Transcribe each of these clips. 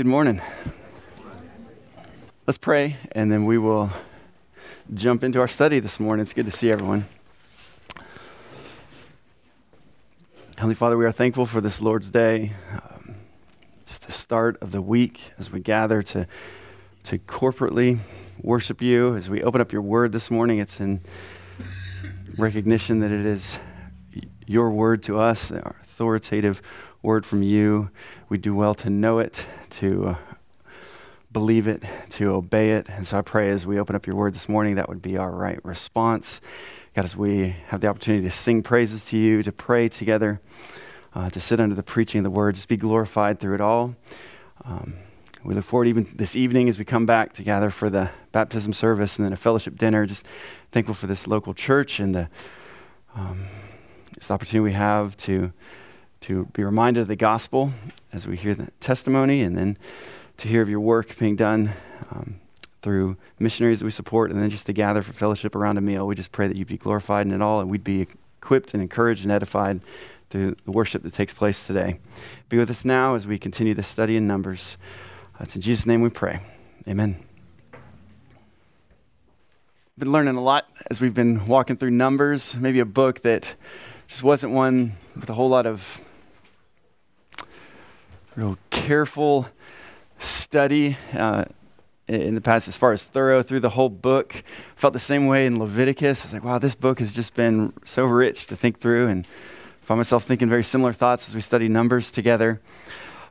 Good morning. Let's pray, and then we will jump into our study this morning. It's good to see everyone. Heavenly Father, we are thankful for this Lord's Day, um, just the start of the week as we gather to, to corporately worship you. As we open up your word this morning, it's in recognition that it is your word to us, our authoritative word from you. We do well to know it, to uh, believe it, to obey it. And so I pray as we open up your word this morning, that would be our right response. God, as we have the opportunity to sing praises to you, to pray together, uh, to sit under the preaching of the word, just be glorified through it all. Um, we look forward even this evening as we come back together for the baptism service and then a fellowship dinner. Just thankful for this local church and the um, this opportunity we have to to be reminded of the gospel as we hear the testimony and then to hear of your work being done um, through missionaries that we support and then just to gather for fellowship around a meal. We just pray that you'd be glorified in it all and we'd be equipped and encouraged and edified through the worship that takes place today. Be with us now as we continue this study in Numbers. It's in Jesus' name we pray. Amen. Been learning a lot as we've been walking through Numbers, maybe a book that just wasn't one with a whole lot of real careful study uh, in the past as far as thorough through the whole book. Felt the same way in Leviticus. It's like, wow, this book has just been so rich to think through, and found myself thinking very similar thoughts as we study Numbers together.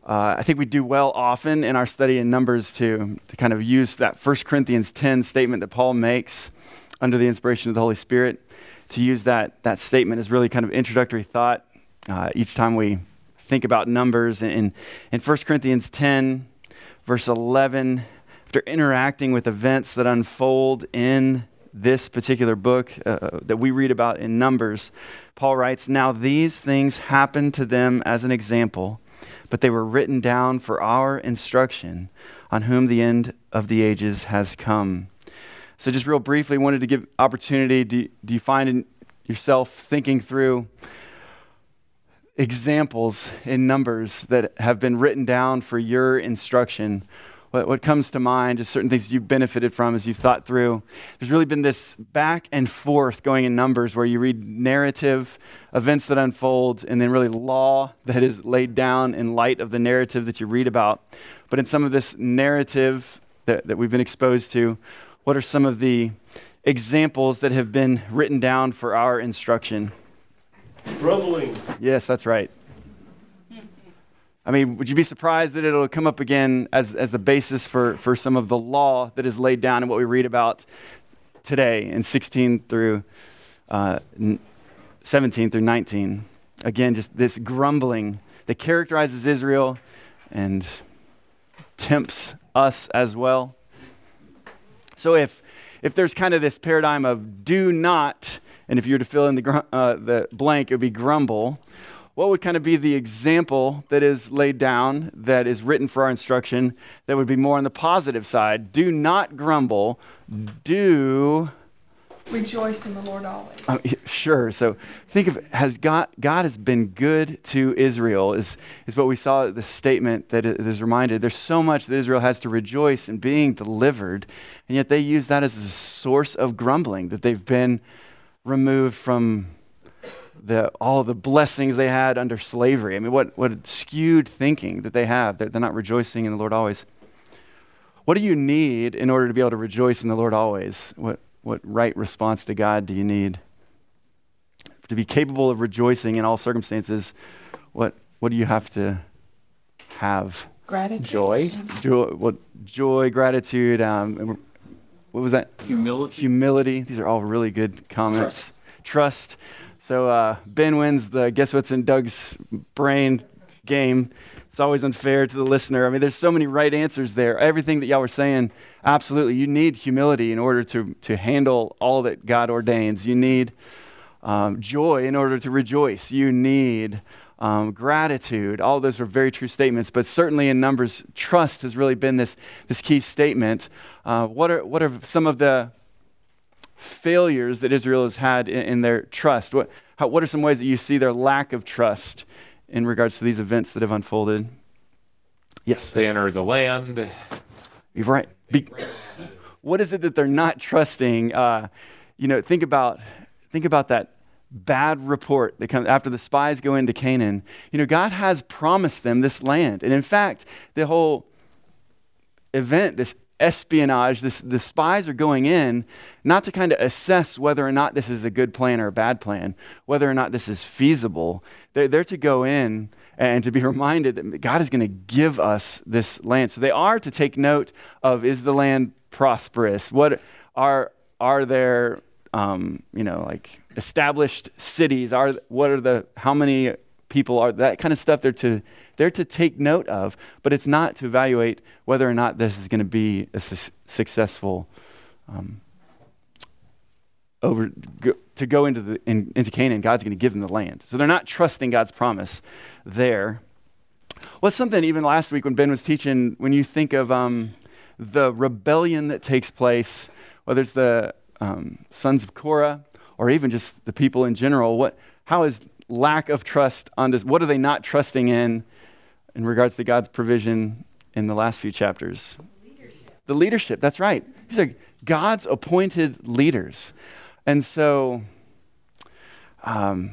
Uh, I think we do well often in our study in Numbers to, to kind of use that 1 Corinthians 10 statement that Paul makes under the inspiration of the Holy Spirit, to use that, that statement as really kind of introductory thought uh, each time we think about Numbers. In, in 1 Corinthians 10, verse 11, after interacting with events that unfold in this particular book uh, that we read about in Numbers, Paul writes, Now these things happened to them as an example, but they were written down for our instruction, on whom the end of the ages has come. So, just real briefly, wanted to give opportunity. Do, do you find yourself thinking through examples in Numbers that have been written down for your instruction? What, what comes to mind is certain things you've benefited from as you've thought through. There's really been this back and forth going in Numbers where you read narrative, events that unfold, and then really law that is laid down in light of the narrative that you read about. But in some of this narrative that, that we've been exposed to, what are some of the examples that have been written down for our instruction? Grumbling. Yes, that's right. I mean, would you be surprised that it'll come up again as, as the basis for, for some of the law that is laid down in what we read about today in 16 through uh, 17 through 19? Again, just this grumbling that characterizes Israel and tempts us as well. So if, if there's kind of this paradigm of do not and if you were to fill in the, uh, the blank, it would be grumble. What would kind of be the example that is laid down, that is written for our instruction, that would be more on the positive side? Do not grumble. Do rejoice in the Lord always. Uh, sure. So think of has God God has been good to Israel is is what we saw the statement that is reminded. There's so much that Israel has to rejoice in being delivered, and yet they use that as a source of grumbling that they've been removed from the, all the blessings they had under slavery. I mean, what, what skewed thinking that they have. They're, they're not rejoicing in the Lord always. What do you need in order to be able to rejoice in the Lord always? What, what right response to God do you need? To be capable of rejoicing in all circumstances, what, what do you have to have? Gratitude. Joy. Joy, what, joy gratitude. Um, what was that? Humility. Humility. These are all really good comments. Trust. Trust. So uh, Ben wins the guess what's in Doug's brain game. It's always unfair to the listener. I mean, there's so many right answers there. Everything that y'all were saying, absolutely. You need humility in order to, to handle all that God ordains. You need um, joy in order to rejoice. You need um, gratitude. All those are very true statements, but certainly in Numbers, trust has really been this, this key statement. Uh, what, are, what are some of the failures that Israel has had in, in their trust? What, how, what are some ways that you see their lack of trust in regards to these events that have unfolded? Yes. They enter the land. You're right. Be- what is it that they're not trusting? Uh, you know, think about think about that bad report that comes after the spies go into Canaan. You know, God has promised them this land, and in fact, the whole event, this espionage, this, the spies are going in not to kind of assess whether or not this is a good plan or a bad plan, whether or not this is feasible. They're, they're to go in and to be reminded that God is going to give us this land. So they are to take note of is the land prosperous? What are, are there, um, you know, like established cities? Are, what are the, how many people are, that kind of stuff they're to they're to take note of, but it's not to evaluate whether or not this is going to be a su- successful um, over go, to go into the in, into Canaan. God's going to give them the land, so they're not trusting God's promise there. Well, something even last week when Ben was teaching, when you think of um, the rebellion that takes place, whether it's the um, sons of Korah or even just the people in general, what how is lack of trust on this? What are they not trusting in? in regards to God's provision in the last few chapters? Leadership. The leadership, that's right. These are God's appointed leaders. And so um,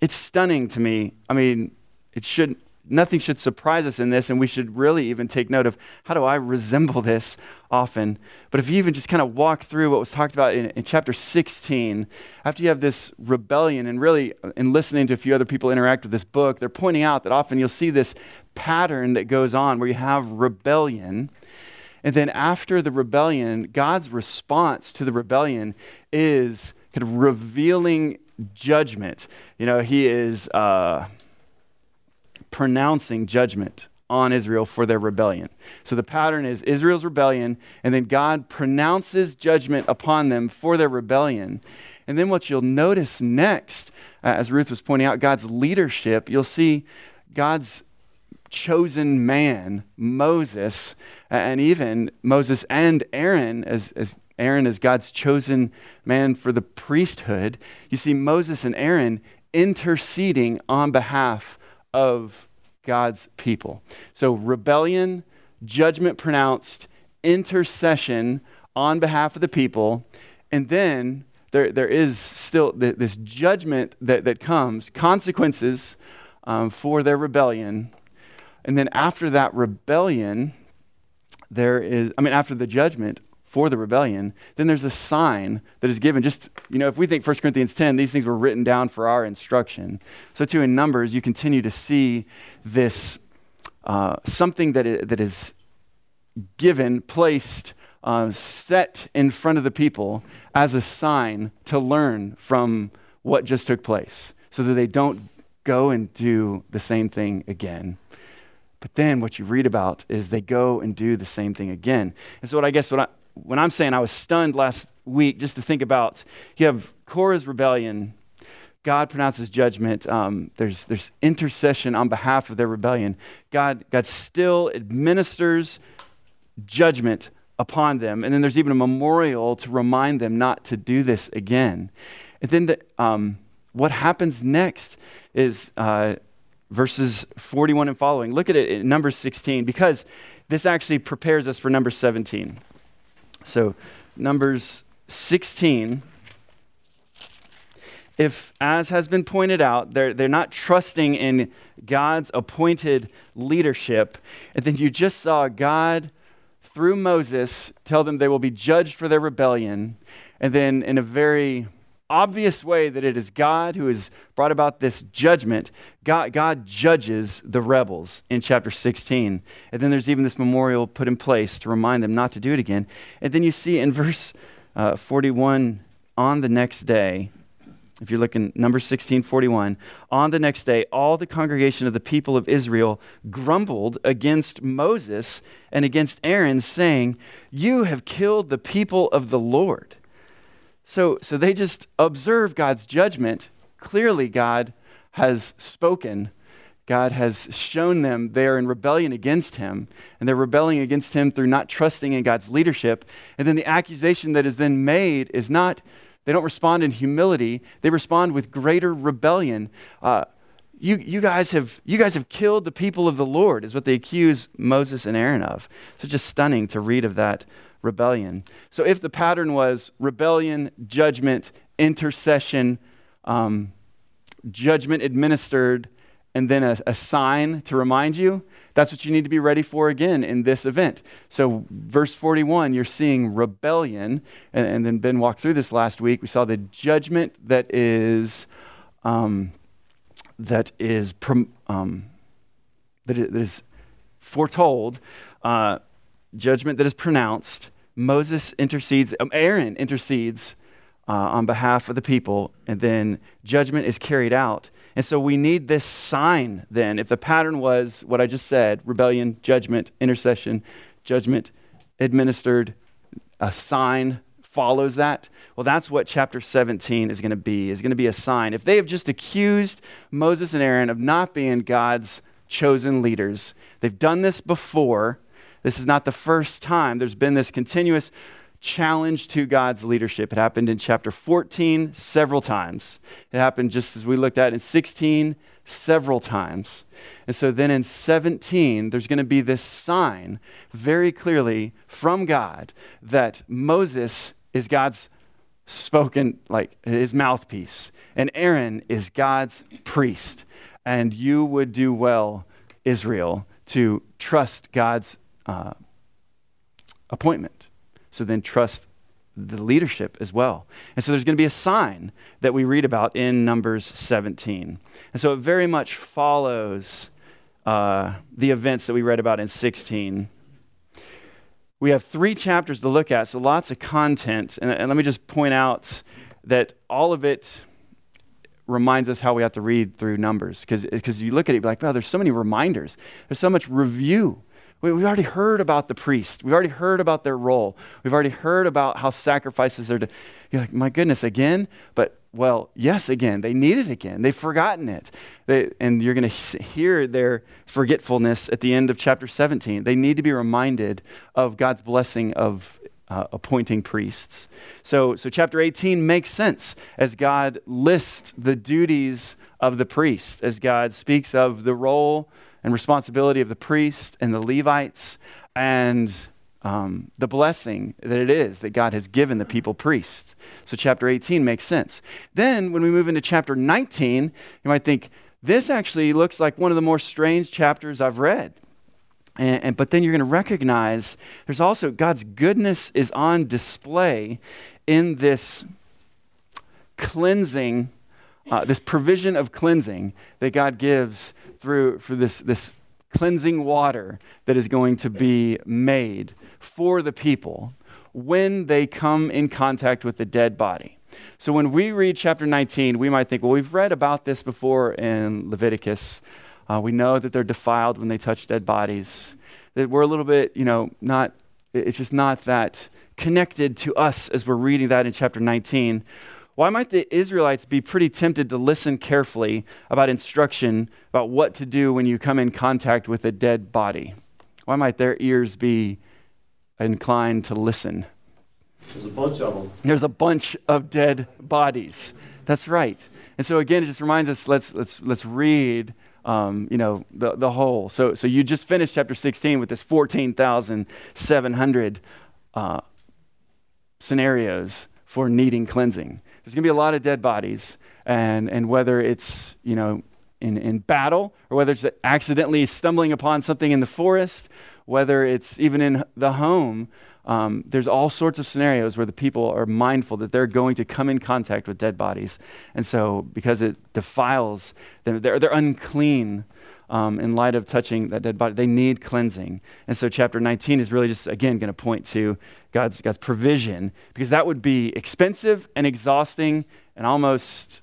it's stunning to me. I mean, it should nothing should surprise us in this, and we should really even take note of how do I resemble this often. But if you even just kind of walk through what was talked about in, in, chapter 16, after you have this rebellion, and really uh, in listening to a few other people interact with this book, they're pointing out that often you'll see this pattern that goes on where you have rebellion. And then after the rebellion, God's response to the rebellion is kind of revealing judgment. You know, He is. Uh, pronouncing judgment on Israel for their rebellion. So the pattern is Israel's rebellion, and then God pronounces judgment upon them for their rebellion. And then what you'll notice next, uh, as Ruth was pointing out, God's leadership, you'll see God's chosen man, Moses, and even Moses and Aaron, as, as Aaron is God's chosen man for the priesthood. You see Moses and Aaron interceding on behalf of God's people. So, rebellion, judgment pronounced, intercession on behalf of the people, and then there, there is still this judgment that, that comes, consequences um, for their rebellion. And then after that rebellion, there is, I mean, after the judgment, for the rebellion, then there's a sign that is given. Just, you know, if we think 1 Corinthians 10, these things were written down for our instruction. So, too, in Numbers, you continue to see this uh, something that is, that is given, placed, uh, set in front of the people as a sign to learn from what just took place so that they don't go and do the same thing again. But then what you read about is they go and do the same thing again. And so, what I guess what I, when I'm saying I was stunned last week just to think about, you have Korah's rebellion. God pronounces judgment. Um, there's, there's intercession on behalf of their rebellion. God, God still administers judgment upon them. And then there's even a memorial to remind them not to do this again. And then the, um, what happens next is uh, verses 41 and following. Look at it in number 16, because this actually prepares us for number 17. So, Numbers 16. If, as has been pointed out, they're, they're not trusting in God's appointed leadership, and then you just saw God, through Moses, tell them they will be judged for their rebellion, and then in a very obvious way that it is God who has brought about this judgment. God, God judges the rebels in chapter 16. And then there's even this memorial put in place to remind them not to do it again. And then you see in verse uh, 41 on the next day, if you're looking number 16 41 on the next day all the congregation of the people of israel grumbled against moses and against aaron saying you have killed the people of the lord so, so they just observe God's judgment. Clearly, God has spoken. God has shown them they are in rebellion against him, and they're rebelling against him through not trusting in God's leadership. And then the accusation that is then made is not, they don't respond in humility, they respond with greater rebellion. Uh, you, you, guys have, you guys have killed the people of the Lord, is what they accuse Moses and Aaron of. So just stunning to read of that rebellion. So if the pattern was rebellion, judgment, intercession, um, judgment administered, and then a, a sign to remind you, that's what you need to be ready for again in this event. So, verse 41, you're seeing rebellion. And, and then Ben walked through this last week. We saw the judgment that is. Um, that is, um, that is foretold, uh, judgment that is pronounced. Moses intercedes, um, Aaron intercedes uh, on behalf of the people, and then judgment is carried out. And so we need this sign then. If the pattern was what I just said rebellion, judgment, intercession, judgment administered, a sign follows that, well, that's what chapter 17 is going to be, is going to be a sign. If they have just accused Moses and Aaron of not being God's chosen leaders, they've done this before. This is not the first time. There's been this continuous challenge to God's leadership. It happened in chapter 14 several times. It happened just as we looked at in 16 several times. And so then in 17, there's going to be this sign very clearly from God that Moses is God's spoken, like his mouthpiece, and Aaron is God's priest. And you would do well, Israel, to trust God's uh, appointment. So then trust the leadership as well. And so there's going to be a sign that we read about in Numbers 17. And so it very much follows uh, the events that we read about in 16 we have three chapters to look at, so lots of content. And, and, let me just point out that all of it reminds us how we have to read through Numbers. Because you look at it, you're like, wow, there's so many reminders, there's so much review. We, we've already heard about the priest, we've already heard about their role, we've already heard about how sacrifices are to. You're like, my goodness, again? But well, yes, again. They need it again. They've forgotten it. They, and you're going to hear their forgetfulness at the end of chapter 17. They need to be reminded of God's blessing of uh, appointing priests. So, so, chapter 18 makes sense as God lists the duties of the priest, as God speaks of the role and responsibility of the priest and the Levites and um, the blessing that it is that God has given the people priests. So, chapter 18 makes sense. Then, when we move into chapter 19, you might think, this actually looks like one of the more strange chapters I've read. And, and but then you're going to recognize there's also God's goodness is on display in this cleansing, uh, this provision of cleansing that God gives through for this, this cleansing water that is going to be made for the people when they come in contact with the dead body. So when we read chapter 19, we might think, well, we've read about this before in Leviticus. Uh, we know that they're defiled when they touch dead bodies. That we're a little bit, you know, not, it's just not that connected to us as we're reading that in chapter 19. Why might the Israelites be pretty tempted to listen carefully about instruction about what to do when you come in contact with a dead body? Why might their ears be inclined to listen? There's a bunch of them. There's a bunch of dead bodies. That's right. And so again, it just reminds us. Let's let's let's read. Um, you know the the whole. So so you just finished chapter 16 with this 14,700 uh, scenarios for needing cleansing. There's going to be a lot of dead bodies, and and whether it's you know in in battle or whether it's accidentally stumbling upon something in the forest whether it's even in the home, um, there's all sorts of scenarios where the people are mindful that they're going to come in contact with dead bodies. And so, because it defiles them, they're, they're unclean um, in light of touching that dead body. They need cleansing. And so, chapter 19 is really just, again, going to point to God's, God's provision, because that would be expensive and exhausting and almost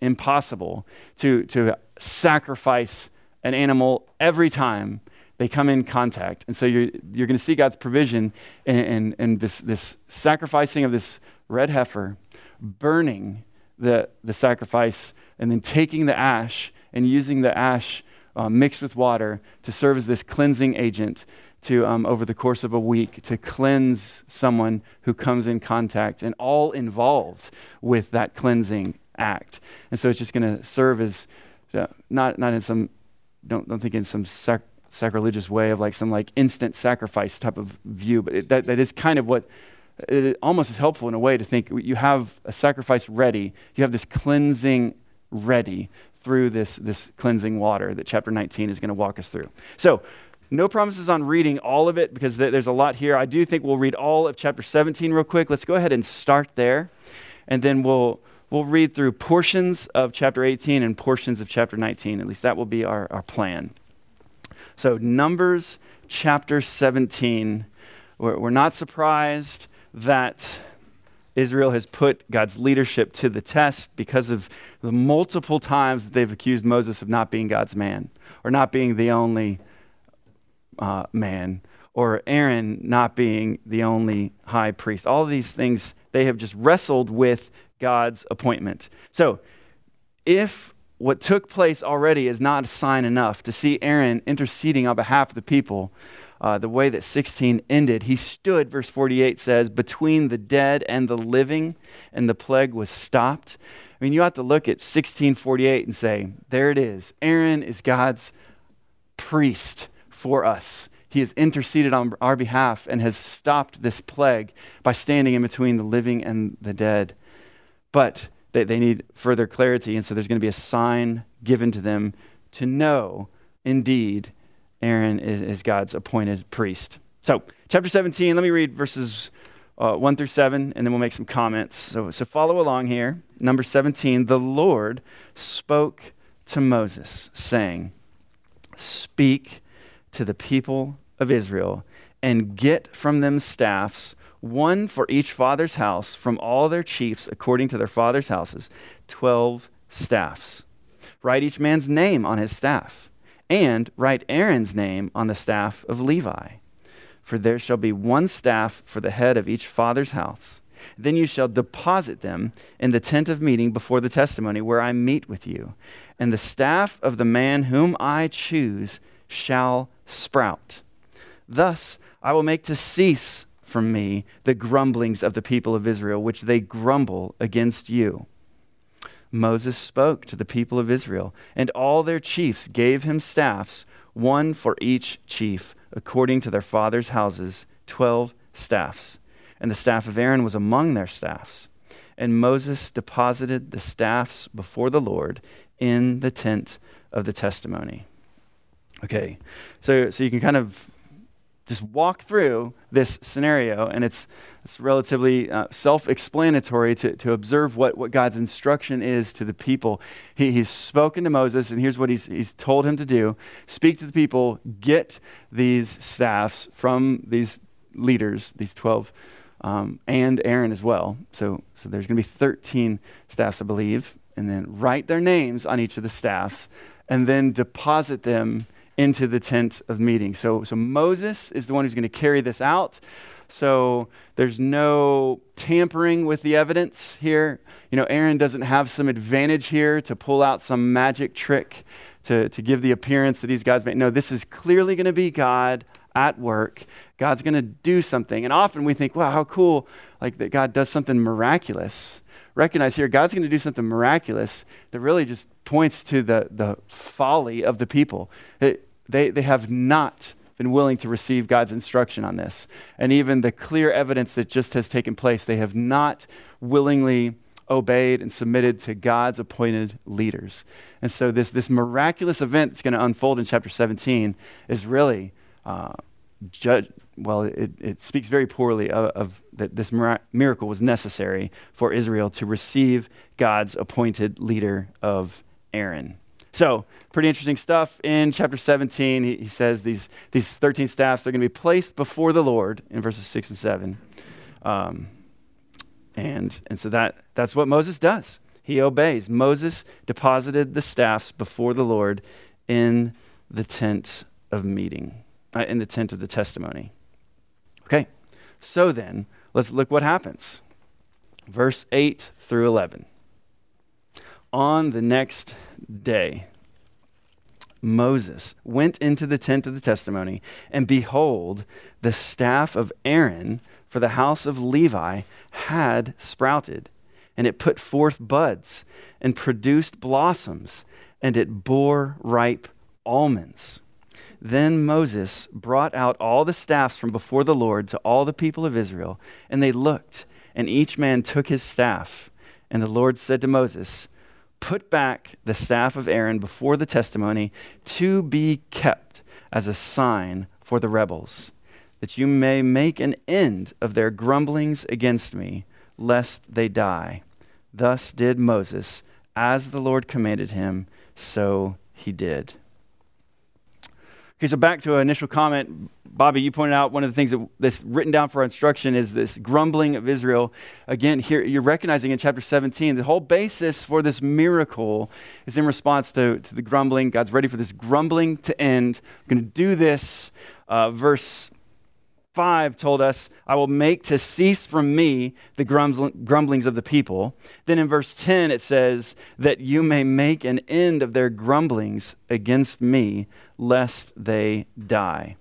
impossible to, to sacrifice an animal every time they come in contact. And so you're, you're going to see God's provision and, and, this, this sacrificing of this red heifer, burning the, the sacrifice, and then taking the ash and using the ash uh, mixed with water to serve as this cleansing agent to um, over the course of a week to cleanse someone who comes in contact and all involved with that cleansing act. And so it's just going to serve as So not, not in some, don't, don't think in some sac- sacrilegious way of like some like instant sacrifice type of view, but it, that, that is kind of what it almost is helpful in a way to think you have a sacrifice ready, you have this cleansing ready through this, this cleansing water that chapter 19 is going to walk us through. So, no promises on reading all of it because th- there's a lot here. I do think we'll read all of chapter 17 real quick. Let's go ahead and start there, and then we'll we'll read through portions of chapter 18 and portions of chapter 19. At least that will be our, our plan. So, Numbers chapter 17. We're, we're not surprised that Israel has put God's leadership to the test because of the multiple times that they've accused Moses of not being God's man or not being the only uh, man or Aaron not being the only high priest. All of these things, they have just wrestled with God's appointment. So, if what took place already is not a sign enough to see Aaron interceding on behalf of the people, uh, the way that 16 ended, he stood, verse 48 says, between the dead and the living, and the plague was stopped. I mean, you have to look at 1648 and say, there it is. Aaron is God's priest for us. He has interceded on our behalf and has stopped this plague by standing in between the living and the dead. But they, they need further clarity, and so there's going to be a sign given to them to know indeed Aaron is, is God's appointed priest. So, chapter 17, let me read verses uh, 1 through 7, and then we'll make some comments. So, so, follow along here. Number 17, the Lord spoke to Moses, saying, Speak to the people of Israel and get from them staffs, one for each father's house, from all their chiefs according to their father's houses, 12 staffs. Write each man's name on his staff and write Aaron's name on the staff of Levi. For there shall be one staff for the head of each father's house. Then you shall deposit them in the tent of meeting before the testimony where I meet with you. And the staff of the man whom I choose shall sprout. Thus I will make to cease from me the grumblings of the people of Israel, which they grumble against you. Moses spoke to the people of Israel, and all their chiefs gave him staffs, one for each chief, according to their fathers' houses, twelve staffs. And the staff of Aaron was among their staffs. And Moses deposited the staffs before the Lord in the tent of the testimony. Okay, so, so you can kind of just walk through this scenario, and it's, it's relatively uh, self explanatory to, to observe what, what God's instruction is to the people. He, he's spoken to Moses, and here's what he's, he's told him to do speak to the people, get these staffs from these leaders, these 12, um, and Aaron as well. So, so there's going to be 13 staffs, I believe, and then write their names on each of the staffs, and then deposit them into the tent of meeting. So, so Moses is the one who's going to carry this out. So there's no tampering with the evidence here. You know, Aaron doesn't have some advantage here to pull out some magic trick to, to give the appearance that he's God's made. No, this is clearly going to be God at work. God's going to do something. And often we think, wow, how cool, like that God does something miraculous recognize here God's going to do something miraculous that really just points to the, the folly of the people. It, they, they have not been willing to receive God's instruction on this. And even the clear evidence that just has taken place, they have not willingly obeyed and submitted to God's appointed leaders. And so, this, this miraculous event that's going to unfold in chapter 17 is really uh, well, it, it speaks very poorly of, of that this miracle was necessary for Israel to receive God's appointed leader of Aaron. So, pretty interesting stuff. In chapter 17, he, he says these, these 13 staffs, they're going to be placed before the Lord in verses 6 and 7. Um, and, and so that, that's what Moses does. He obeys. Moses deposited the staffs before the Lord in the tent of meeting, uh, in the tent of the testimony. Okay, so then, let's look what happens. Verse 8 through 11. On the next day, Moses went into the tent of the testimony, and behold, the staff of Aaron for the house of Levi had sprouted, and it put forth buds and produced blossoms, and it bore ripe almonds. Then Moses brought out all the staffs from before the Lord to all the people of Israel, and they looked, and each man took his staff. And the Lord said to Moses, Put back the staff of Aaron before the testimony to be kept as a sign for the rebels, that you may make an end of their grumblings against me, lest they die. Thus did Moses, as the Lord commanded him, so he did. Okay, so back to an initial comment. Bobby, you pointed out one of the things that, that's written down for instruction is this grumbling of Israel. Again, here you're recognizing in chapter 17, the whole basis for this miracle is in response to, to the grumbling. God's ready for this grumbling to end. I'm going to do this. Uh, verse 5 told us, I will make to cease from me the grumblings of the people. Then in verse 10, it says, that you may make an end of their grumblings against me, lest they die.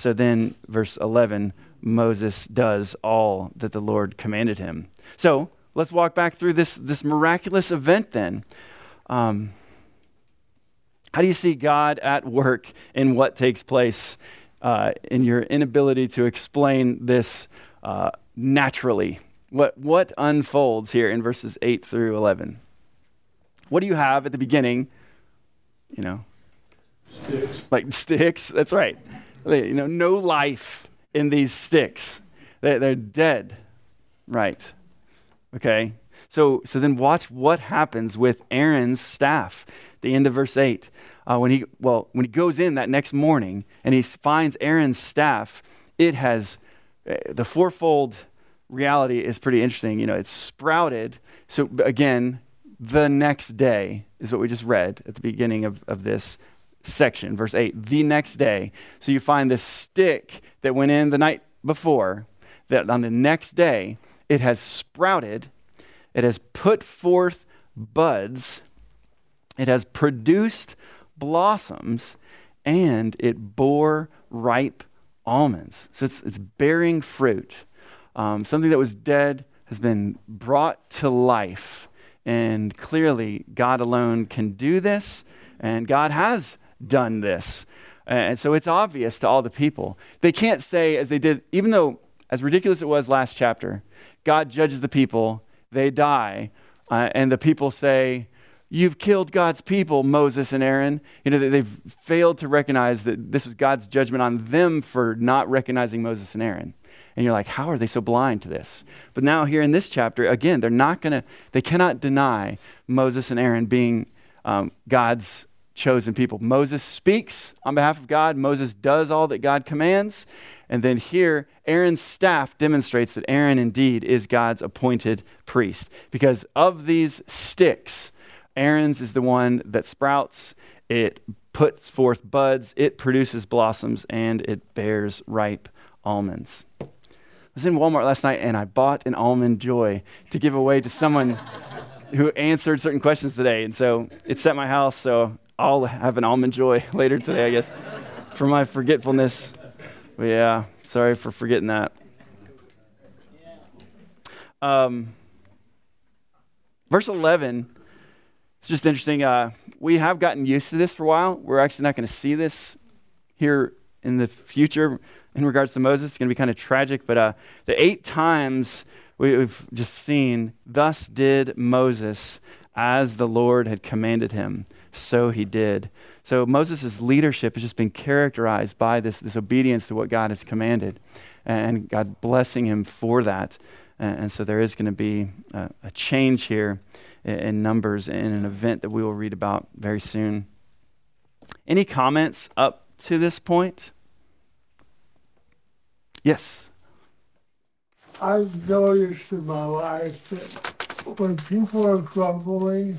So then, verse 11, Moses does all that the Lord commanded him. So let's walk back through this, this miraculous event then. Um, how do you see God at work in what takes place uh, in your inability to explain this uh, naturally. What, what unfolds here in verses 8 through 11? What do you have at the beginning? You know, sticks. Like sticks, that's right. You know, no life in these sticks. They, they're dead. Right. Okay. So, so then watch what happens with Aaron's staff. The end of verse 8 uh, when he well when he goes in that next morning and he finds Aaron's staff, it has uh, the fourfold reality is pretty interesting. You know, it's sprouted. So again, the next day is what we just read at the beginning of, of this section, verse 8. The next day. So you find this stick that went in the night before, that on the next day, it has sprouted, it has put forth buds, it has produced blossoms and it bore ripe almonds. So it's, it's bearing fruit. Um, something that was dead has been brought to life. And clearly, God alone can do this, and God has done this. And so it's obvious to all the people. They can't say, as they did, even though, as ridiculous it was last chapter, God judges the people, they die, uh, and the people say, You've killed God's people, Moses and Aaron. You know, they've failed to recognize that this was God's judgment on them for not recognizing Moses and Aaron. And you're like, how are they so blind to this? But now, here in this chapter, again, they're not going to, they cannot deny Moses and Aaron being um, God's chosen people. Moses speaks on behalf of God, Moses does all that God commands. And then here, Aaron's staff demonstrates that Aaron indeed is God's appointed priest. Because of these sticks, Aaron's is the one that sprouts, it puts forth buds, it produces blossoms, and it bears ripe almonds. I was in Walmart last night and I bought an almond joy to give away to someone who answered certain questions today. And so it's at my house, so I'll have an almond joy later today, I guess, for my forgetfulness. But yeah, sorry for forgetting that. Um, verse 11 it's just interesting. Uh, we have gotten used to this for a while. We're actually not going to see this here in the future in regards to Moses. It's going to be kind of tragic, but uh, the eight times we've just seen, thus did Moses as the Lord had commanded him, so he did. So Moses' leadership has just been characterized by this, this obedience to what God has commanded, and God blessing him for that. And, so there is going to be a, a change here in Numbers in an event that we will read about very soon. Any comments up to this point? Yes. I've noticed in my life that when people are grumbling,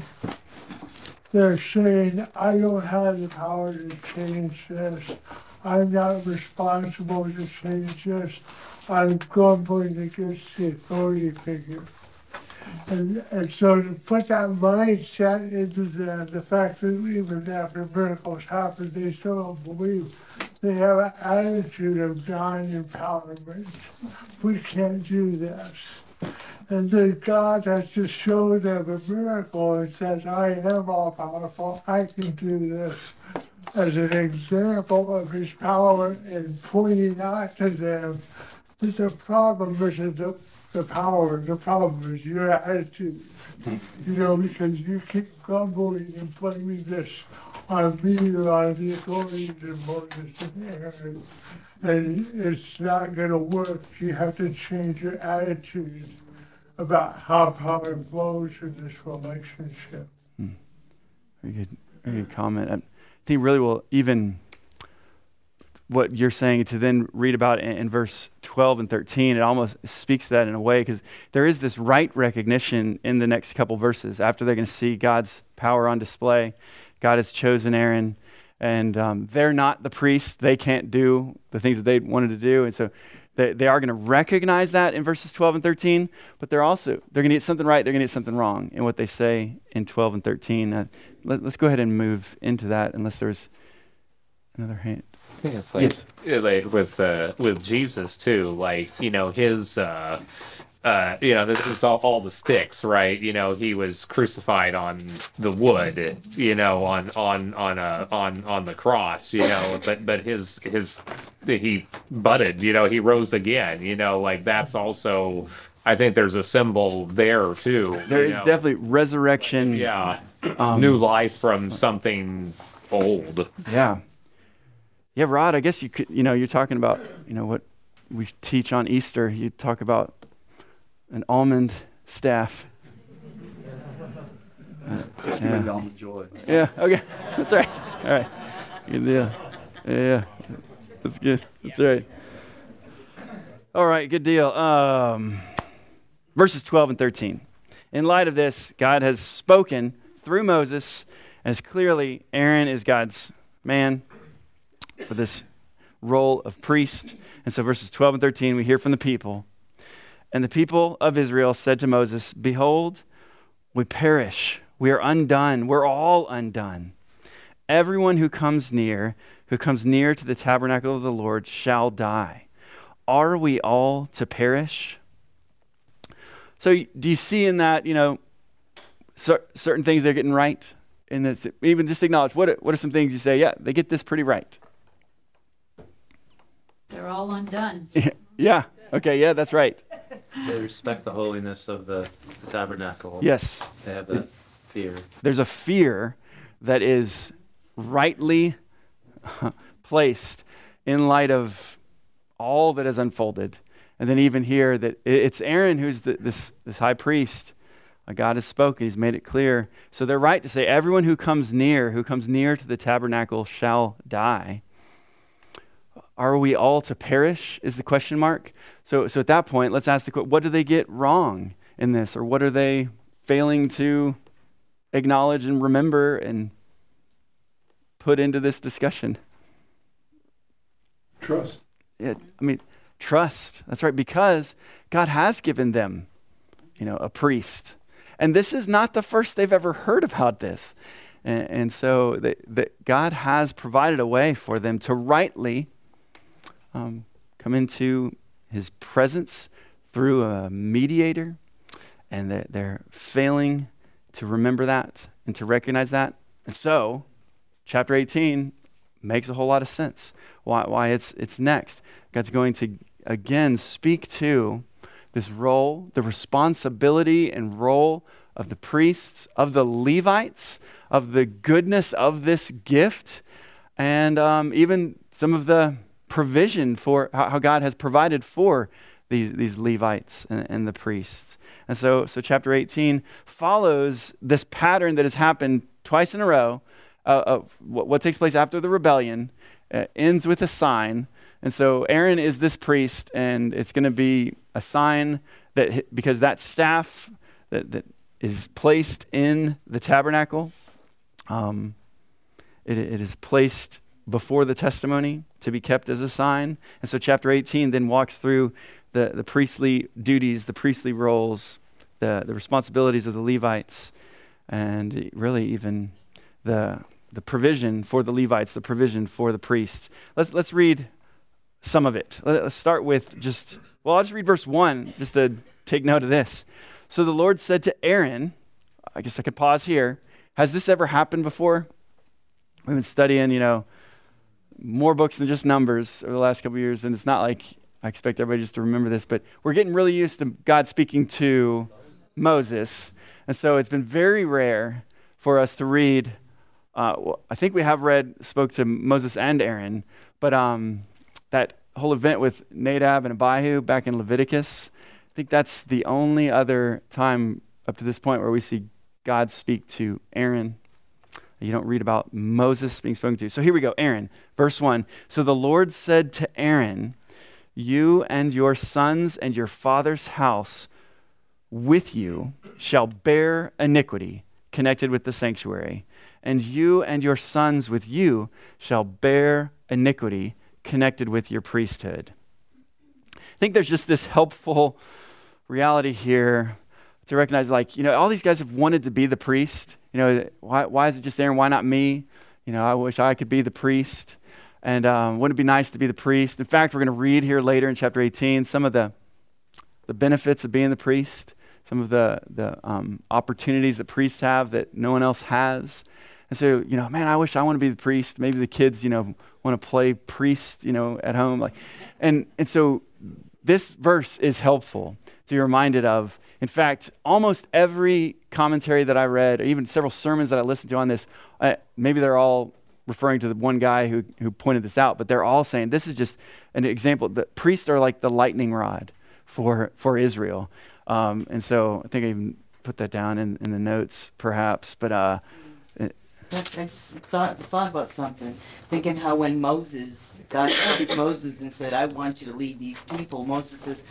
they're saying, I don't have the power to change this. I'm not responsible to change this. I'm grumbling against the authority figure. And, and so to put that mindset into the, the fact that even after miracles happen, they still don't believe. They have an attitude of non-empowerment. We can't do this. And then God has to show them a miracle and says, I am all powerful. I can do this as an example of his power in pointing out to them that the problem isn't the, the power, the problem is your attitude. You know, because you keep grumbling and blaming this on me or on the authorities of Moses and Aaron. And it's not going to work. You have to change your attitude about how power flows in this relationship. Hmm. Very good, very good comment. I think really well, even what you're saying to then read about in, in verse 12 and 13. It almost speaks that in a way because there is this right recognition in the next couple verses after they're going to see God's power on display. God has chosen Aaron, and um, they're not the priests. They can't do the things that they wanted to do, and so they, they are going to recognize that in verses 12 and 13, but they're also, they're going to get something right, they're going to get something wrong in what they say in 12 and 13. Uh, let, us go ahead and move into that unless there's another hand. I think it's like, Yes. like with uh, with Jesus too. Like you know his uh, uh, you know this was all, all the sticks, right? You know he was crucified on the wood, you know on on on a on on the cross, you know. But but his his he budded, you know. He rose again, you know. Like that's also. I think there's a symbol there too. There is know. definitely resurrection. yeah new life from something old. Yeah. Yeah, Rod, I guess you could, you know, you're talking about, you know, what we teach on Easter. You talk about an almond staff. Just Yeah. bring down the joy. Yeah, okay. That's right. All right. Good deal. Yeah, yeah. That's good. That's right. All right, good deal. Um, verses 12 and 13. In light of this, God has spoken through Moses, as clearly Aaron is God's man for this role of priest. And so, verses 12 and 13, we hear from the people. And the people of Israel said to Moses, Behold, we perish. We are undone. We're all undone. Everyone who comes near, who comes near to the tabernacle of the Lord, shall die. Are we all to perish? So, do you see in that, you know, cer- certain things they're getting right? And this, even just acknowledge what are, what are some things you say, yeah, they get this pretty right. They're all undone. yeah, okay, yeah, that's right. They respect the holiness of the tabernacle. Yes. They have that fear. there's a fear that is rightly placed in light of all that has unfolded. And then even here that it's Aaron who's the, this, this high priest. God has spoken, he's made it clear. So they're right to say everyone who comes near, who comes near to the tabernacle shall die. Are we all to perish? Is the question mark. So, so at that point, let's ask the question what do they get wrong in this? Or what are they failing to acknowledge and remember and put into this discussion? Trust. It, I mean, trust. That's right, because God has given them, you know, a priest. And this is not the first they've ever heard about this. And, and so the, God has provided a way for them to rightly um, come into his presence through a mediator. And they're, they're failing to remember that and to recognize that. And so, chapter 18 makes a whole lot of sense why, why it's, it's next. God's going to again speak to this role, the responsibility and role of the priests, of the Levites, of the goodness of this gift, and um, even some of the provision for how, God has provided for these, these Levites and, and the priests. And so, so chapter 18 follows this pattern that has happened twice in a row uh, of what, what takes place after the rebellion, uh, ends with a sign. And so Aaron is this priest, and it's going to be a sign that because that staff that, that is placed in the tabernacle, um, it, it is placed before the testimony to be kept as a sign. And so chapter 18 then walks through the, the priestly duties, the priestly roles, the, the responsibilities of the Levites, and really even the, the provision for the Levites, the provision for the priests. Let's, let's read some of it. Let- Let's start with just, well, I'll just read verse 1 just to take note of this. So the Lord said to Aaron, I guess I could pause here. Has this ever happened before? We've been studying, you know, more books than just numbers over the last couple years, and it's not like I expect everybody just to remember this, but we're getting really used to God speaking to Moses. And so it's been very rare for us to read. Uh, I think we have read, spoke to Moses and Aaron, but um, that whole event with Nadab and Abihu back in Leviticus, I think that's the only other time up to this point where we see God speak to Aaron. You don't read about Moses being spoken to. So here we go Aaron, verse 1. So the Lord said to Aaron, You and your sons and your father's house with you shall bear iniquity connected with the sanctuary, and you and your sons with you shall bear iniquity connected with your priesthood. I think there's just this helpful reality here to recognize like, you know, all these guys have wanted to be the priest. You know, why, why is it just Aaron? Why not me? You know, I wish I could be the priest. And um, wouldn't it be nice to be the priest? In fact, we're going to read here later in chapter 18 some of the, the benefits of being the priest, some of the, the um, opportunities that priests have that no one else has. And so, you know, man, I wish I want to be the priest. Maybe the kids, you know, want to play priest, you know, at home. Like, and, and so this verse is helpful to be reminded of. In fact, almost every commentary that I read, or even several sermons that I listened to on this, uh, maybe they're all referring to the one guy who, who pointed this out, but they're all saying this is just an example. The priests are like the lightning rod for, for Israel. Um, and so I think I even put that down in, in the notes, perhaps. But uh, I just thought thought about something, thinking how when Moses, God spoke to Moses and said, "I want you to lead these people," Moses says,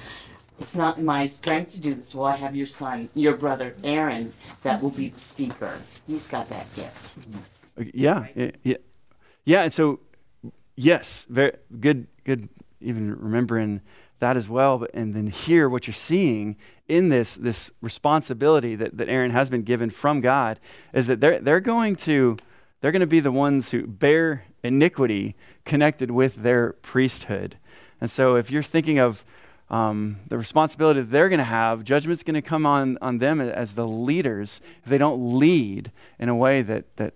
"It's not my strength to do this. Well, I have your son, your brother Aaron, that will be the speaker. He's got that gift." Yeah, yeah, yeah. And so, yes, very good, good. Even remembering that as well. But and then here, what you're seeing in this this responsibility that, that Aaron has been given from God is that they're they're going to they're going to be the ones who bear iniquity connected with their priesthood. And so, if you're thinking of um, the responsibility that they're going to have, judgment's going to come on, on them as the leaders if they don't lead in a way that, that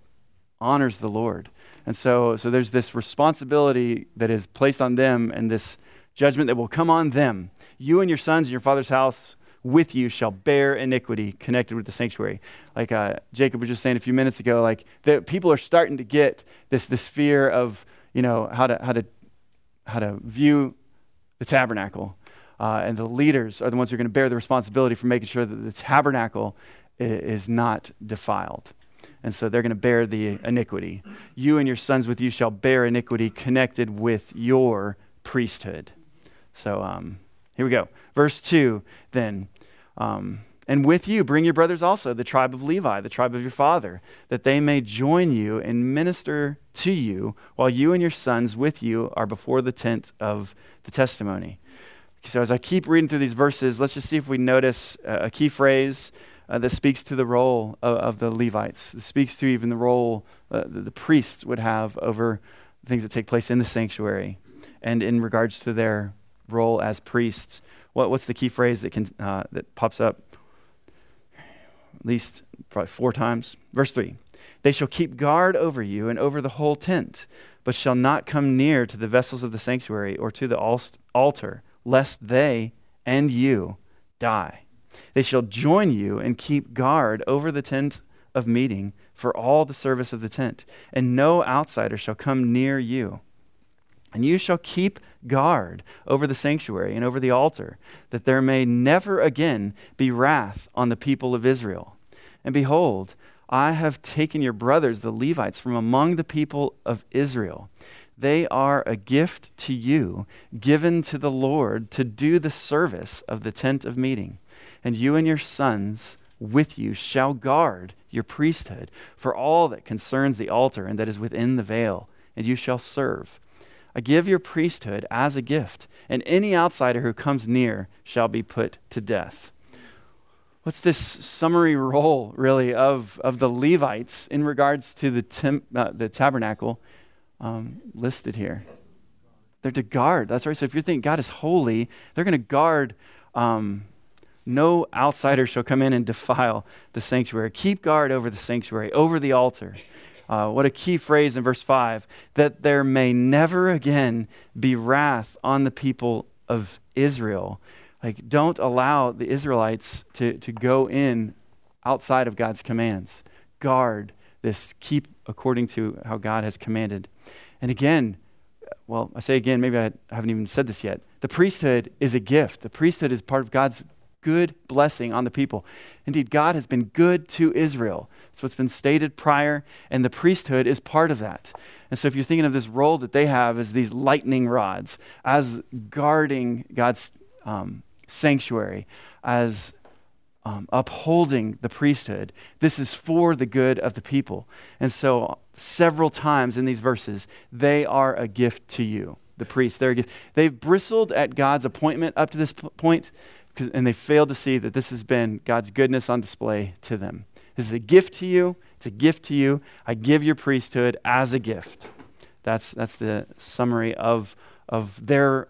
honors the Lord. And so, so there's this responsibility that is placed on them and this judgment that will come on them. You and your sons and your father's house with you shall bear iniquity connected with the sanctuary. Like uh, Jacob was just saying a few minutes ago, like the people are starting to get this this fear of you know how to how to how to view the tabernacle, uh, and the leaders are the ones who are going to bear the responsibility for making sure that the tabernacle is, not defiled. And so they're going to bear the iniquity. You and your sons with you shall bear iniquity connected with your priesthood. So um, here we go. Verse 2 then. Um, and with you, bring your brothers also, the tribe of Levi, the tribe of your father, that they may join you and minister to you while you and your sons with you are before the tent of the testimony. So, as I keep reading through these verses, let's just see if we notice a key phrase uh, that speaks to the role of, of, the Levites, that speaks to even the role uh, that the priests would have over things that take place in the sanctuary and in regards to their role as priests. What, what's the key phrase that, can, uh, that pops up at least probably four times? Verse 3 They shall keep guard over you and over the whole tent, but shall not come near to the vessels of the sanctuary or to the altar, lest they and you die. They shall join you and keep guard over the tent of meeting for all the service of the tent, and no outsider shall come near you. And you shall keep guard over the sanctuary and over the altar, that there may never again be wrath on the people of Israel. And behold, I have taken your brothers, the Levites, from among the people of Israel. They are a gift to you, given to the Lord to do the service of the tent of meeting. And you and your sons with you shall guard your priesthood for all that concerns the altar and that is within the veil, and you shall serve. I give your priesthood as a gift, and any outsider who comes near shall be put to death. What's this summary role, really, of, of the Levites in regards to the, tim, uh, the tabernacle um, listed here? They're to guard. That's right. So if you're thinking God is holy, they're going to guard um, no outsider shall come in and defile the sanctuary. Keep guard over the sanctuary, over the altar. Uh, what a key phrase in verse 5 that there may never again be wrath on the people of Israel. Like, don't allow the Israelites to, to go in outside of God's commands. Guard this, keep according to how God has commanded. And again, well, I say again, maybe I haven't even said this yet. The priesthood is a gift. The priesthood is part of God's good blessing on the people. Indeed, God has been good to Israel. That's what's been stated prior, and the priesthood is part of that. And so, if you're thinking of this role that they have as these lightning rods, as guarding God's um, sanctuary, as um, upholding the priesthood, this is for the good of the people. And so, several times in these verses, they are a gift to you, the priests. They're. They've bristled at God's appointment up to this point, and they failed to see that this has been God's goodness on display to them. This is a gift to you. It's a gift to you. I give your priesthood as a gift. That's, that's the summary of, of their,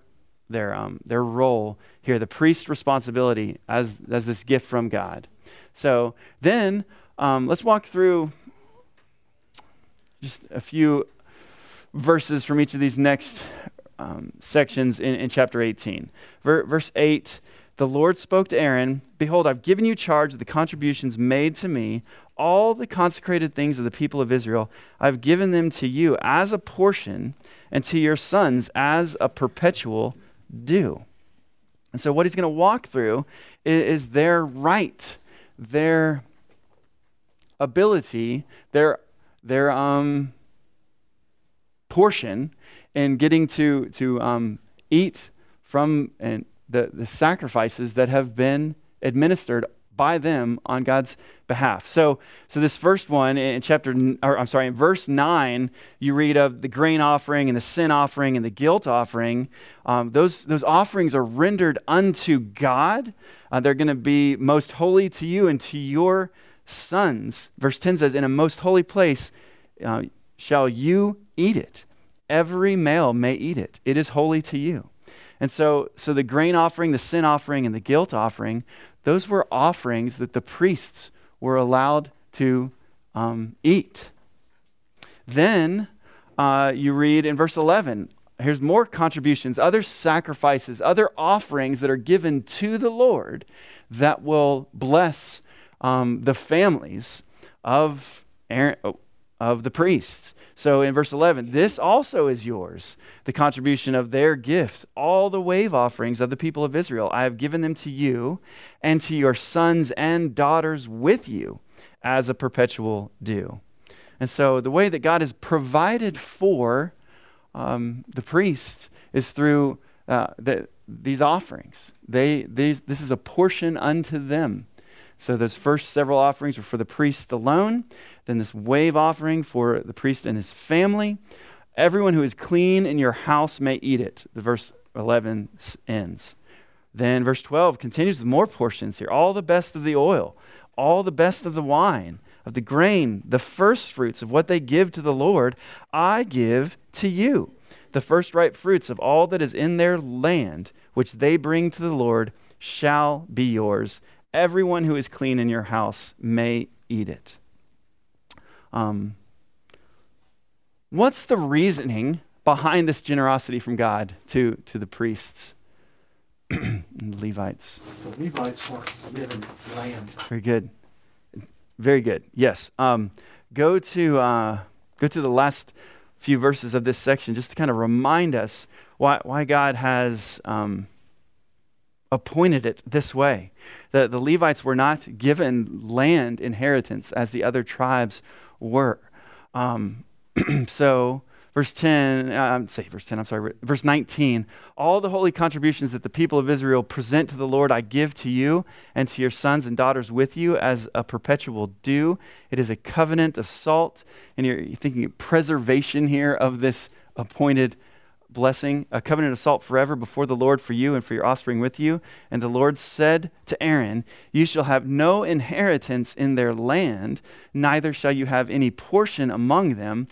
their, um, their role here, the priest's responsibility as, as this gift from God. So then um, let's walk through just a few verses from each of these next um, sections in, in chapter 18. Ver, verse 8 the Lord spoke to Aaron Behold, I've given you charge of the contributions made to me, all the consecrated things of the people of Israel. I've given them to you as a portion, and to your sons as a perpetual due. And so, what he's going to walk through is, is their right, their ability, their, their um, portion in getting to, to um, eat from and the, the sacrifices that have been administered by them on God's behalf. So, so this first one in chapter, or I'm sorry, in verse nine, you read of the grain offering and the sin offering and the guilt offering. Um, those those offerings are rendered unto God. Uh, they're going to be most holy to you and to your sons. Verse ten says, "In a most holy place uh, shall you eat it. Every male may eat it. It is holy to you." And so, so the grain offering, the sin offering, and the guilt offering, those were offerings that the priests were allowed to um, eat. Then uh, you read in verse 11, here's more contributions, other sacrifices, other offerings that are given to the Lord that will bless um, the families of, Aaron, of the priests. So in verse 11, this also is yours, the contribution of their gift, all the wave offerings of the people of Israel. I have given them to you and to your sons and daughters with you as a perpetual due. And so the way that God has provided for um, the priests is through uh, the, these offerings. They, these, this is a portion unto them. So those first several offerings were for the priests alone then this wave offering for the priest and his family. Everyone who is clean in your house may eat it. The verse 11 ends. Then verse 12 continues with more portions here. All the best of the oil, all the best of the wine, of the grain, the first fruits of what they give to the Lord, I give to you. The first ripe fruits of all that is in their land, which they bring to the Lord, shall be yours. Everyone who is clean in your house may eat it. Um, what's the reasoning behind this generosity from God to, to the priests and the Levites? The Levites were given land. Very good. Very good. Yes. Um, go to uh, go to the last few verses of this section just to kind of remind us why why God has um, appointed it this way. The the Levites were not given land inheritance as the other tribes were. Um, so, verse 10, um, say verse 10, I'm sorry, verse 19. All the holy contributions that the people of Israel present to the Lord, I give to you and to your sons and daughters with you as a perpetual due. It is a covenant of salt. And you're thinking preservation here of this appointed blessing, a covenant of salt forever before the Lord for you and for your offspring with you. And the Lord said to Aaron, You shall have no inheritance in their land, neither shall you have any portion among them.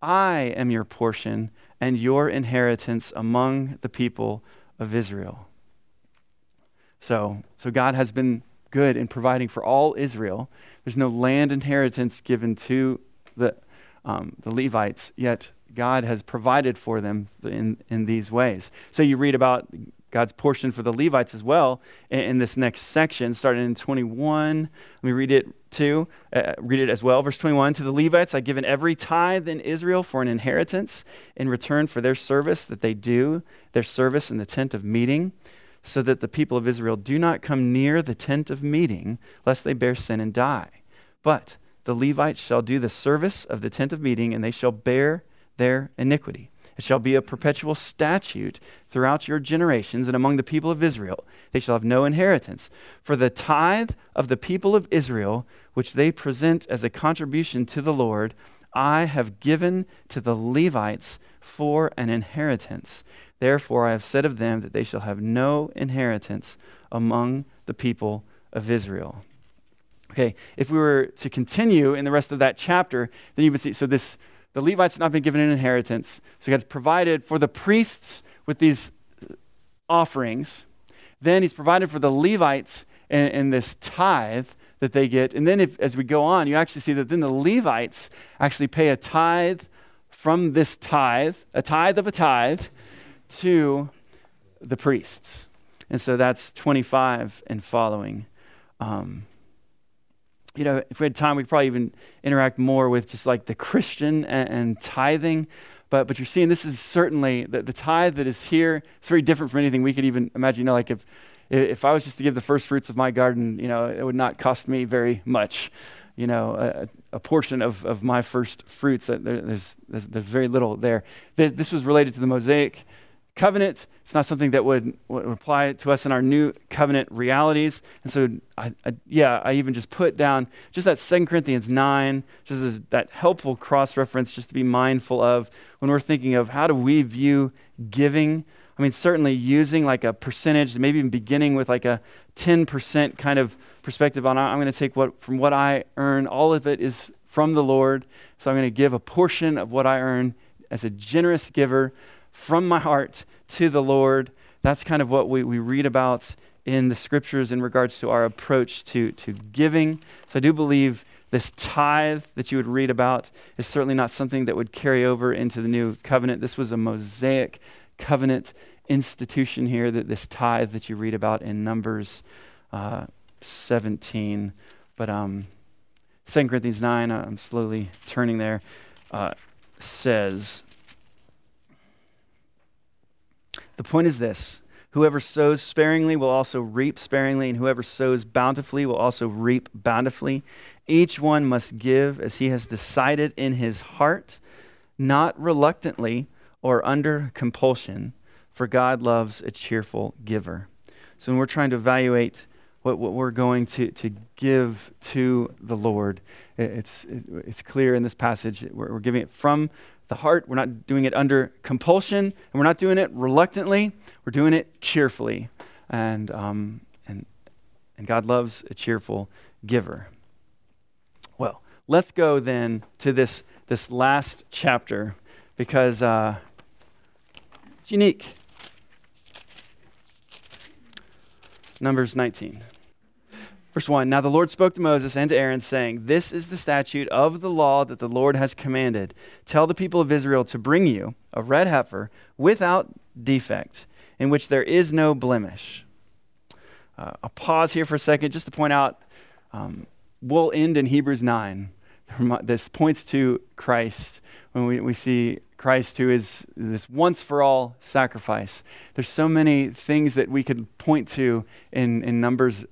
I am your portion and your inheritance among the people of Israel. So, so God has been good in providing for all Israel. There's no land inheritance given to the, um, the Levites, yet God has provided for them in, in these ways. So you read about God's portion for the Levites as well in, in this next section, starting in 21. Let me read it too. Uh, read it as well. Verse 21 To the Levites, I've given every tithe in Israel for an inheritance in return for their service that they do, their service in the tent of meeting, so that the people of Israel do not come near the tent of meeting, lest they bear sin and die. But the Levites shall do the service of the tent of meeting, and they shall bear their iniquity. It shall be a perpetual statute throughout your generations and among the people of Israel. They shall have no inheritance. For the tithe of the people of Israel, which they present as a contribution to the Lord, I have given to the Levites for an inheritance. Therefore, I have said of them that they shall have no inheritance among the people of Israel. Okay, if we were to continue in the rest of that chapter, then you would see so this the Levites have not been given an inheritance. So God's provided for the priests with these offerings. Then he's provided for the Levites in, in this tithe that they get. And then if, as we go on, you actually see that then the Levites actually pay a tithe from this tithe, a tithe of a tithe, to the priests. And so that's 25 and following. Um, you know, if we had time, we'd probably even interact more with just like the Christian and, and tithing. But, but you're seeing this is certainly the, the tithe that is here. It's very different from anything we could even imagine. You know, like if, if I was just to give the first fruits of my garden, you know, it would not cost me very much. You know, a, a portion of, of my first fruits, there, there's, there's, there's, very little there. This, this was related to the Mosaic covenant. It's not something that would, would apply to us in our new covenant realities. And so, I, I, yeah, I even just put down just that Second Corinthians 9, just as that helpful cross reference just to be mindful of when we're thinking of how do we view giving. I mean, certainly using like a percentage, maybe even beginning with like a 10% kind of perspective on I'm going to take what from what I earn, all of it is from the Lord. So I'm going to give a portion of what I earn as a generous giver from my heart to the Lord. That's kind of what we, we read about in the scriptures in regards to our approach to, to giving. So I do believe this tithe that you would read about is certainly not something that would carry over into the new covenant. This was a Mosaic covenant institution here, that this tithe that you read about in Numbers uh, 17. But um, 2 Corinthians 9, I'm slowly turning there, uh, says, The point is this whoever sows sparingly will also reap sparingly, and whoever sows bountifully will also reap bountifully. Each one must give as he has decided in his heart, not reluctantly or under compulsion, for God loves a cheerful giver. So when we're trying to evaluate what, what we're going to, to give to the Lord, it's, it's clear in this passage. We're, we're giving it from the heart. We're not doing it under compulsion, and we're not doing it reluctantly. We're doing it cheerfully. And, um, and, and God loves a cheerful giver. Well, let's go then to this, this last chapter because uh, it's unique. Numbers 19. Verse 1 Now the Lord spoke to Moses and to Aaron, saying, This is the statute of the law that the Lord has commanded. Tell the people of Israel to bring you a red heifer without defect, in which there is no blemish. Uh, a pause here for a second just to point out um, we'll end in Hebrews 9. This points to Christ when we, we see Christ, who is this once for all sacrifice. There's so many things that we could point to in, in Numbers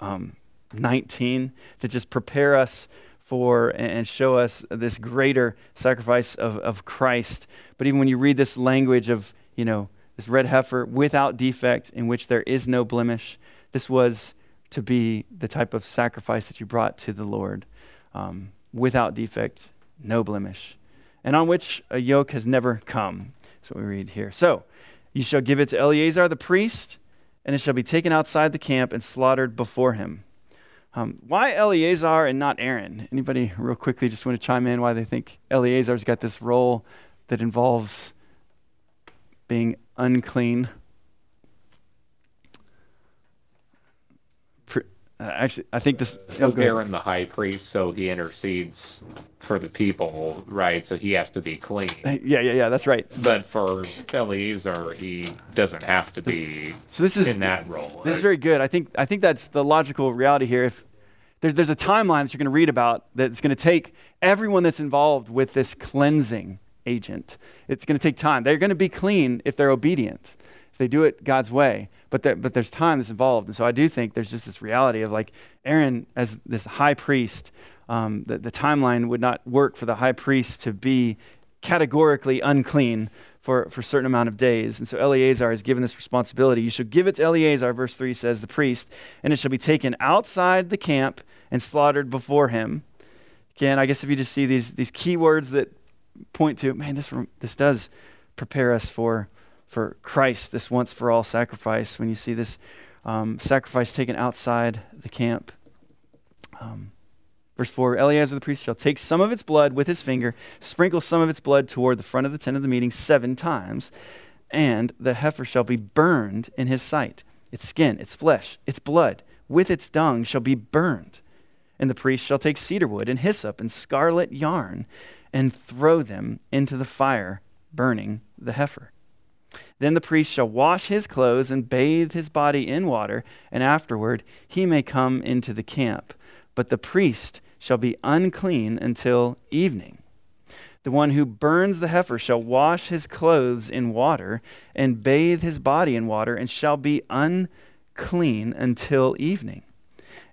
um, 19 that just prepare us for and show us this greater sacrifice of, of Christ. But even when you read this language of, you know, this red heifer without defect in which there is no blemish, this was to be the type of sacrifice that you brought to the Lord um, without defect, no blemish, and on which a yoke has never come. That's what we read here. So, you shall give it to Eleazar the priest and it shall be taken outside the camp and slaughtered before him. Um, why Eleazar and not Aaron? Anybody, real quickly, just want to chime in why they think Eleazar's got this role that involves being unclean? uh, Uh, actually, I think this. Oh. Aaron the high priest, so he intercedes for the people, right? So he has to be clean. Uh, yeah, yeah, yeah. That's right. But for Eleazar, he doesn't have to be So this is in that role. This is very good. I think I think that's the logical reality here. If there's there's a timeline that you're going to read about that's going to take everyone that's involved with this cleansing agent. It's going to take time. They're going to be clean if they're obedient, they do it God's way. But there, but there's time that's involved, and so I do think there's just this reality of like Aaron as this high priest. Um, the, the timeline would not work for the high priest to be categorically unclean for, for a certain amount of days. And so Eleazar is given this responsibility. You shall give it to Eleazar, verse 3 says, the priest, and it shall be taken outside the camp and slaughtered before him. Again, I guess if you just see these, these key words that point to, man, this, this does prepare us for, for Christ, this once for all sacrifice. When you see this um, sacrifice taken outside the camp. Um, Verse 4 Eleazar the priest shall take some of its blood with his finger, sprinkle some of its blood toward the front of the tent of the meeting seven times, and the heifer shall be burned in his sight. Its skin, its flesh, its blood, with its dung shall be burned. And the priest shall take cedar wood and hyssop and scarlet yarn and throw them into the fire, burning the heifer. Then the priest shall wash his clothes and bathe his body in water, and afterward he may come into the camp. But the priest shall be unclean until evening. The one who burns the heifer shall wash his clothes in water and bathe his body in water, and shall be unclean until evening.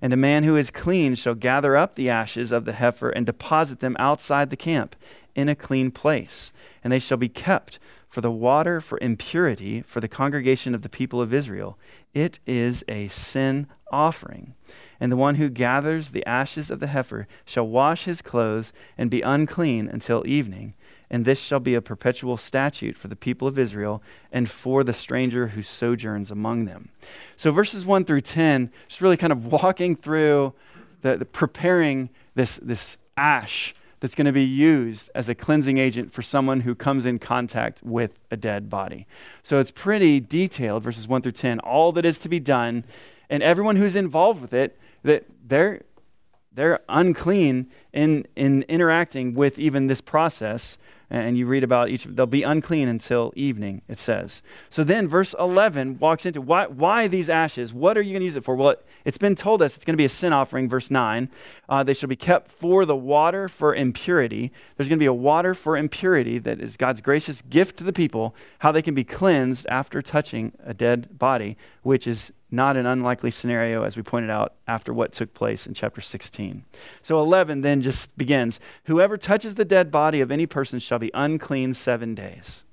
And a man who is clean shall gather up the ashes of the heifer and deposit them outside the camp in a clean place, and they shall be kept for the water for impurity for the congregation of the people of Israel. It is a sin offering. And the one who gathers the ashes of the heifer shall wash his clothes and be unclean until evening. And this shall be a perpetual statute for the people of Israel and for the stranger who sojourns among them. So, verses 1 through 10, just really kind of walking through the, the preparing this, this ash that's going to be used as a cleansing agent for someone who comes in contact with a dead body. So, it's pretty detailed, verses 1 through 10, all that is to be done. And everyone who's involved with it, that they're they're unclean in in interacting with even this process and you read about each they'll be unclean until evening it says. So then verse 11 walks into why why these ashes? What are you going to use it for? Well it, has been told us it's going to be a sin offering verse 9 uh, they shall be kept for the water for impurity. There's going to be a water for impurity that is god's gracious gift to the people how they can be cleansed after touching a dead body which is not an unlikely scenario, as we pointed out after what took place in chapter 16. So 11 then just begins Whoever touches the dead body of any person shall be unclean seven days.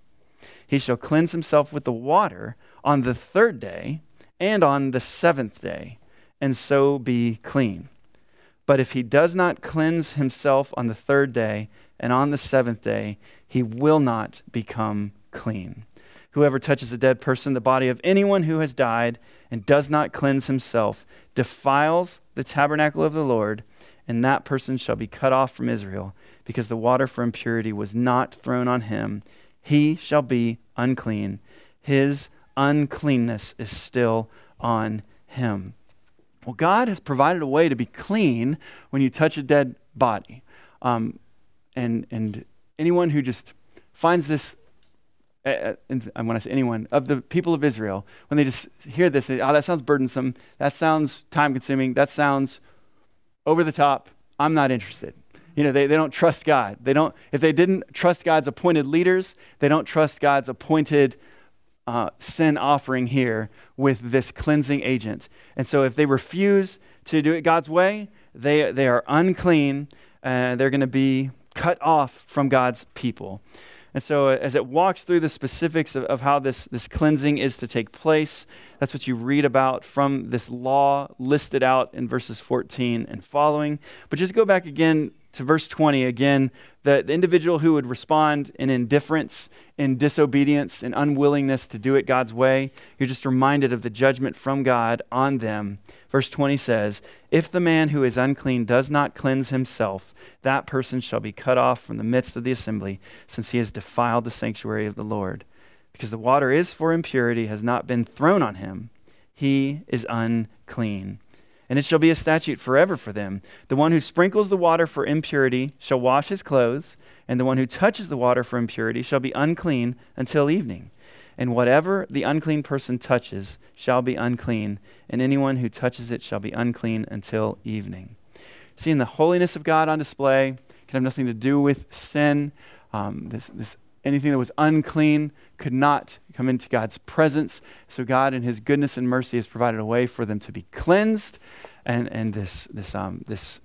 He shall cleanse himself with the water on the third day and on the seventh day, and so be clean. But if he does not cleanse himself on the third day and on the seventh day, he will not become clean. Whoever touches a dead person, the body of anyone who has died, and does not cleanse himself, defiles the tabernacle of the Lord, and that person shall be cut off from Israel, because the water for impurity was not thrown on him. He shall be unclean. His uncleanness is still on him. Well, God has provided a way to be clean when you touch a dead body. Um, and, and anyone who just finds this uh, and when I say anyone, of the people of Israel, when they just hear this, they, oh, that sounds burdensome. That sounds time consuming. That sounds over the top. I'm not interested. You know, they, they don't trust God. They don't, if they didn't trust God's appointed leaders, they don't trust God's appointed uh, sin offering here with this cleansing agent. And so if they refuse to do it God's way, they, they are unclean and they're going to be cut off from God's people. And so, uh, as it walks through the specifics of, of, how this, this cleansing is to take place, that's what you read about from this law listed out in verses 14 and following. But just go back again to verse 20 again. The, the individual who would respond in indifference, in disobedience, in unwillingness to do it God's way, you're just reminded of the judgment from God on them. Verse 20 says, If the man who is unclean does not cleanse himself, that person shall be cut off from the midst of the assembly, since he has defiled the sanctuary of the Lord. Because the water is for impurity, has not been thrown on him, he is unclean. And it shall be a statute forever for them. The one who sprinkles the water for impurity shall wash his clothes, and the one who touches the water for impurity shall be unclean until evening. And whatever the unclean person touches shall be unclean, and anyone who touches it shall be unclean until evening. Seeing the holiness of God on display can have nothing to do with sin. Um, this, this anything that was unclean could not come into God's presence. So God, in His goodness and mercy, has provided a way for them to be cleansed, and and this this um, this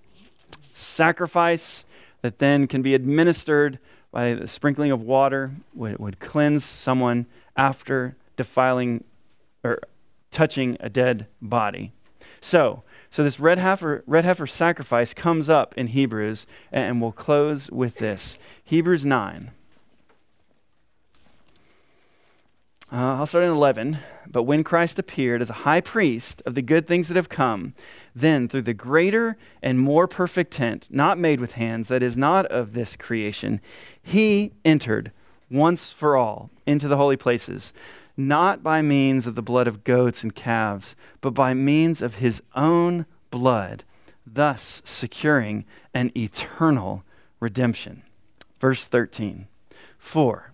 sacrifice that then can be administered by the sprinkling of water would, would cleanse someone after defiling or touching a dead body. So. So this red heifer, red heifer sacrifice comes up in Hebrews, and we'll close with this. Hebrews 9. Uh, I'll start in 11. But when Christ appeared as a high priest of the good things that have come, then through the greater and more perfect tent, not made with hands, that is not of this creation, he entered once for all into the holy places, not by means of the blood of goats and calves, but by means of his own blood, thus securing an eternal redemption. Verse 13. For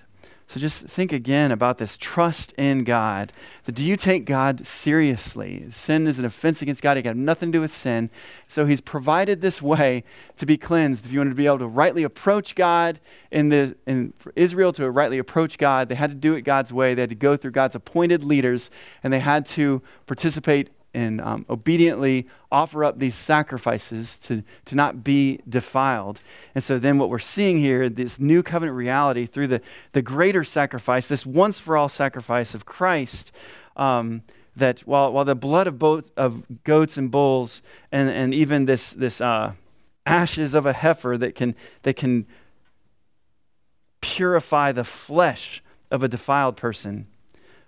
So just think again about this trust in God. That do you take God seriously? Sin is an offense against God. It got nothing to do with sin. So He's provided this way to be cleansed. If you wanted to be able to rightly approach God, in the in for Israel to rightly approach God, they had to do it God's way. They had to go through God's appointed leaders, and they had to participate and um, obediently offer up these sacrifices to, to not be defiled. And so then what we're seeing here, this new covenant reality through the, the greater sacrifice, this once for all sacrifice of Christ, um, that while, while the blood of both of goats and bulls and, and even this, this uh, ashes of a heifer that can, that can purify the flesh of a defiled person,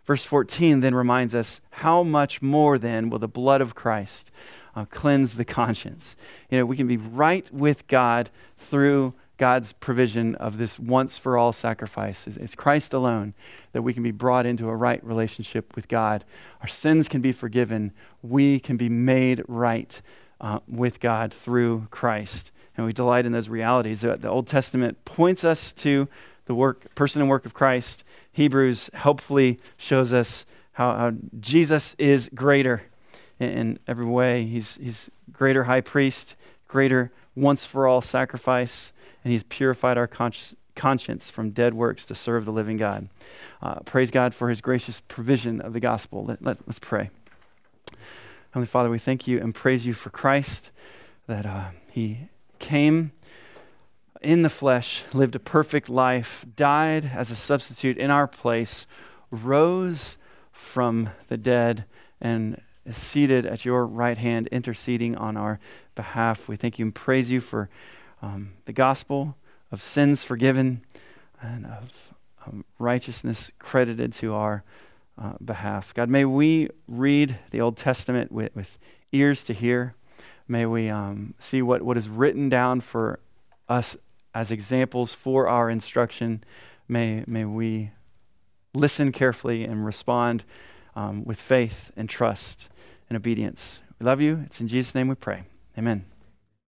Verse 14 then reminds us how much more then will the blood of Christ uh, cleanse the conscience? You know, we can be right with God through God's provision of this once for all sacrifice. It's Christ alone that we can be brought into a right relationship with God. Our sins can be forgiven. We can be made right uh, with God through Christ. And we delight in those realities. The, the Old Testament points us to the work, person and work of Christ. Hebrews helpfully shows us how, how Jesus is greater in, in, every way. He's, he's greater high priest, greater once for all sacrifice, and he's purified our consci- conscience from dead works to serve the living God. Uh, praise God for his gracious provision of the gospel. Let, let, us pray. Heavenly Father, we thank you and praise you for Christ, that uh, he came in the flesh, lived a perfect life, died as a substitute in our place, rose from the dead, and is seated at your right hand, interceding on our behalf. We thank you and praise you for um, the gospel of sins forgiven and of um, righteousness credited to our uh, behalf. God, may we read the Old Testament with, with ears to hear. May we um, see what, what is written down for us as examples for our instruction. May, may we listen carefully and respond um, with faith and trust and obedience. We love you. It's in Jesus' name we pray. Amen.